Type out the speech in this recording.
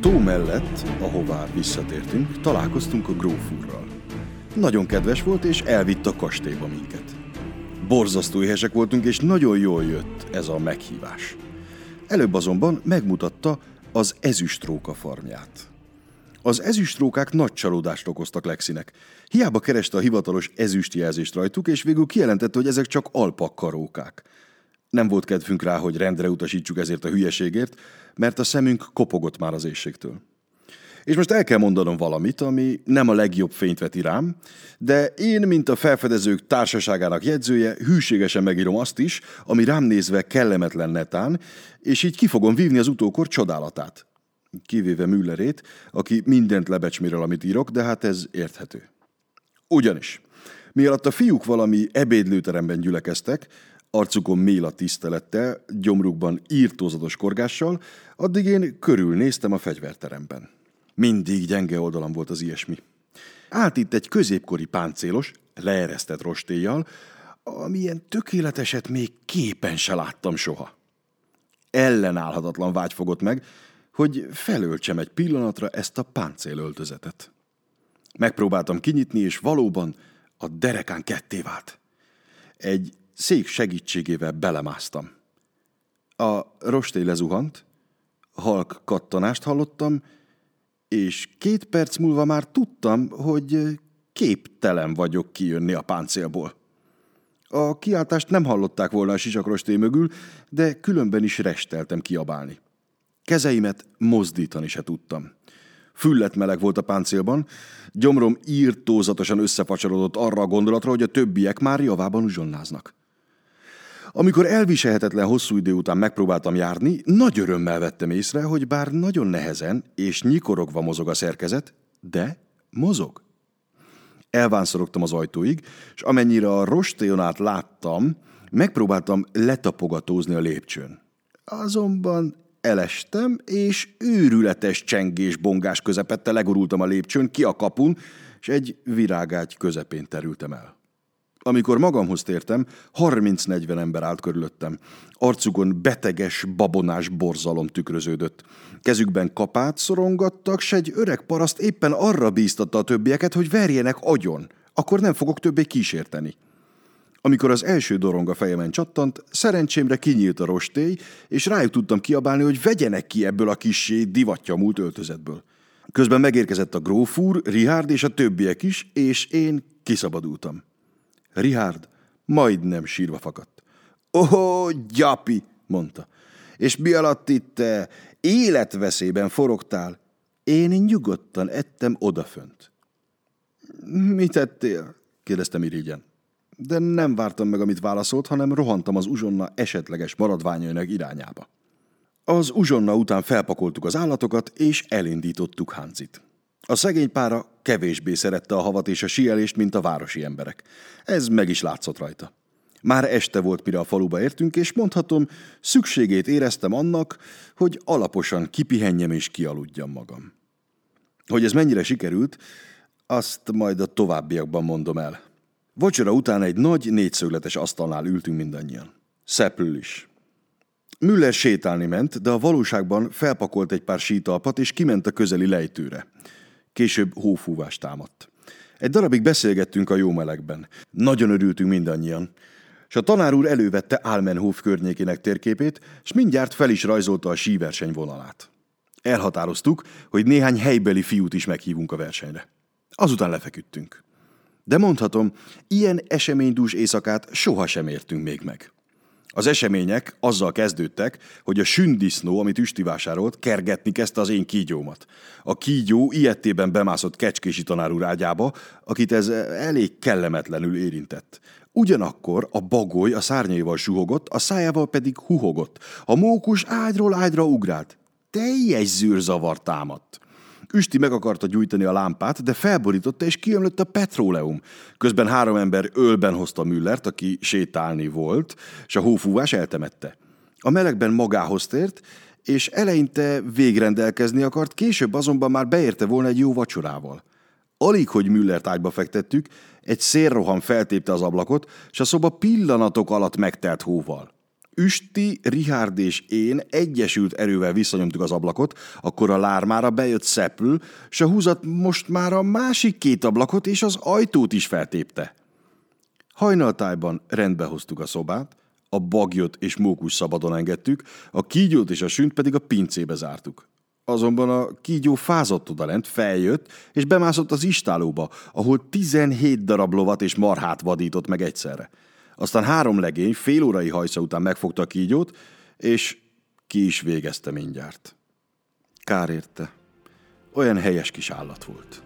tó mellett, ahová visszatértünk, találkoztunk a grófúrral. Nagyon kedves volt, és elvitt a kastélyba minket. Borzasztó éhesek voltunk, és nagyon jól jött ez a meghívás. Előbb azonban megmutatta az ezüstróka farmját. Az ezüstrókák nagy csalódást okoztak Lexinek. Hiába kereste a hivatalos ezüstjelzést rajtuk, és végül kijelentette, hogy ezek csak alpakkarókák. Nem volt kedvünk rá, hogy rendre utasítsuk ezért a hülyeségért, mert a szemünk kopogott már az éjségtől. És most el kell mondanom valamit, ami nem a legjobb fényt veti rám, de én, mint a felfedezők társaságának jegyzője, hűségesen megírom azt is, ami rám nézve kellemetlen netán, és így ki fogom vívni az utókor csodálatát. Kivéve Müllerét, aki mindent lebecsmiről, amit írok, de hát ez érthető. Ugyanis, mi alatt a fiúk valami ebédlőteremben gyülekeztek, arcukon méla tisztelettel, gyomrukban írtózatos korgással, addig én körülnéztem a fegyverteremben. Mindig gyenge oldalam volt az ilyesmi. Állt itt egy középkori páncélos, leeresztett rostéjjal, amilyen tökéleteset még képen se láttam soha. Ellenállhatatlan vágy fogott meg, hogy felöltsem egy pillanatra ezt a páncélöltözetet. Megpróbáltam kinyitni, és valóban a derekán ketté vált. Egy szék segítségével belemásztam. A rostély lezuhant, halk kattanást hallottam, és két perc múlva már tudtam, hogy képtelen vagyok kijönni a páncélból. A kiáltást nem hallották volna a sisakrosté mögül, de különben is resteltem kiabálni. Kezeimet mozdítani se tudtam. Füllet meleg volt a páncélban, gyomrom írtózatosan összefacsarodott arra a gondolatra, hogy a többiek már javában uzsonnáznak. Amikor elviselhetetlen hosszú idő után megpróbáltam járni, nagy örömmel vettem észre, hogy bár nagyon nehezen és nyikorogva mozog a szerkezet, de mozog. Elvánszorogtam az ajtóig, és amennyire a rostéjonát láttam, megpróbáltam letapogatózni a lépcsőn. Azonban elestem, és őrületes csengés bongás közepette legurultam a lépcsőn, ki a kapun, és egy virágágy közepén terültem el. Amikor magamhoz tértem, 30-40 ember állt körülöttem. Arcukon beteges, babonás borzalom tükröződött. Kezükben kapát szorongattak, s egy öreg paraszt éppen arra bíztatta a többieket, hogy verjenek agyon. Akkor nem fogok többé kísérteni. Amikor az első dorong a fejemen csattant, szerencsémre kinyílt a rostély, és rájuk tudtam kiabálni, hogy vegyenek ki ebből a kissé divatja múlt öltözetből. Közben megérkezett a grófúr, Richard és a többiek is, és én kiszabadultam. Richard majdnem sírva fakadt. Ó, gyapi, mondta. És mi alatt itt te életveszélyben forogtál? Én nyugodtan ettem odafönt. Mit tettél? kérdeztem irigyen. De nem vártam meg, amit válaszolt, hanem rohantam az uzsonna esetleges maradványainak irányába. Az uzsonna után felpakoltuk az állatokat, és elindítottuk Hanzit. A szegény pára kevésbé szerette a havat és a sielést, mint a városi emberek. Ez meg is látszott rajta. Már este volt, mire a faluba értünk, és mondhatom, szükségét éreztem annak, hogy alaposan kipihenjem és kialudjam magam. Hogy ez mennyire sikerült, azt majd a továbbiakban mondom el. Vacsora után egy nagy négyszögletes asztalnál ültünk mindannyian. Szeplül is. Müller sétálni ment, de a valóságban felpakolt egy pár sítalpat, és kiment a közeli lejtőre. Később hófúvás támadt. Egy darabig beszélgettünk a jó melegben. Nagyon örültünk mindannyian. És a tanár úr elővette Almenhof környékének térképét, és mindjárt fel is rajzolta a síverseny vonalát. Elhatároztuk, hogy néhány helybeli fiút is meghívunk a versenyre. Azután lefeküdtünk. De mondhatom, ilyen eseménydús éjszakát sohasem értünk még meg. Az események azzal kezdődtek, hogy a sündisznó, amit Üsti vásárolt, kergetni kezdte az én kígyómat. A kígyó ilyettében bemászott kecskési tanár úr ágyába, akit ez elég kellemetlenül érintett. Ugyanakkor a bagoly a szárnyaival suhogott, a szájával pedig huhogott. A mókus ágyról ágyra ugrált. Teljes zűrzavar támadt. Üsti meg akarta gyújtani a lámpát, de felborította és kiömlött a petróleum. Közben három ember ölben hozta Müllert, aki sétálni volt, és a hófúvás eltemette. A melegben magához tért, és eleinte végrendelkezni akart, később azonban már beérte volna egy jó vacsorával. Alig, hogy Müllert ágyba fektettük, egy szélroham feltépte az ablakot, és a szoba pillanatok alatt megtelt hóval. Üsti, Richard és én egyesült erővel visszanyomtuk az ablakot, akkor a lármára bejött Szepül, s a húzat most már a másik két ablakot és az ajtót is feltépte. Hajnaltájban rendbe hoztuk a szobát, a bagyot és mókus szabadon engedtük, a kígyót és a sünt pedig a pincébe zártuk. Azonban a kígyó fázott odalent, feljött, és bemászott az istálóba, ahol 17 darab lovat és marhát vadított meg egyszerre. Aztán három legény fél órai hajsza után megfogta a kígyót, és ki is végezte mindjárt. Kár érte. Olyan helyes kis állat volt.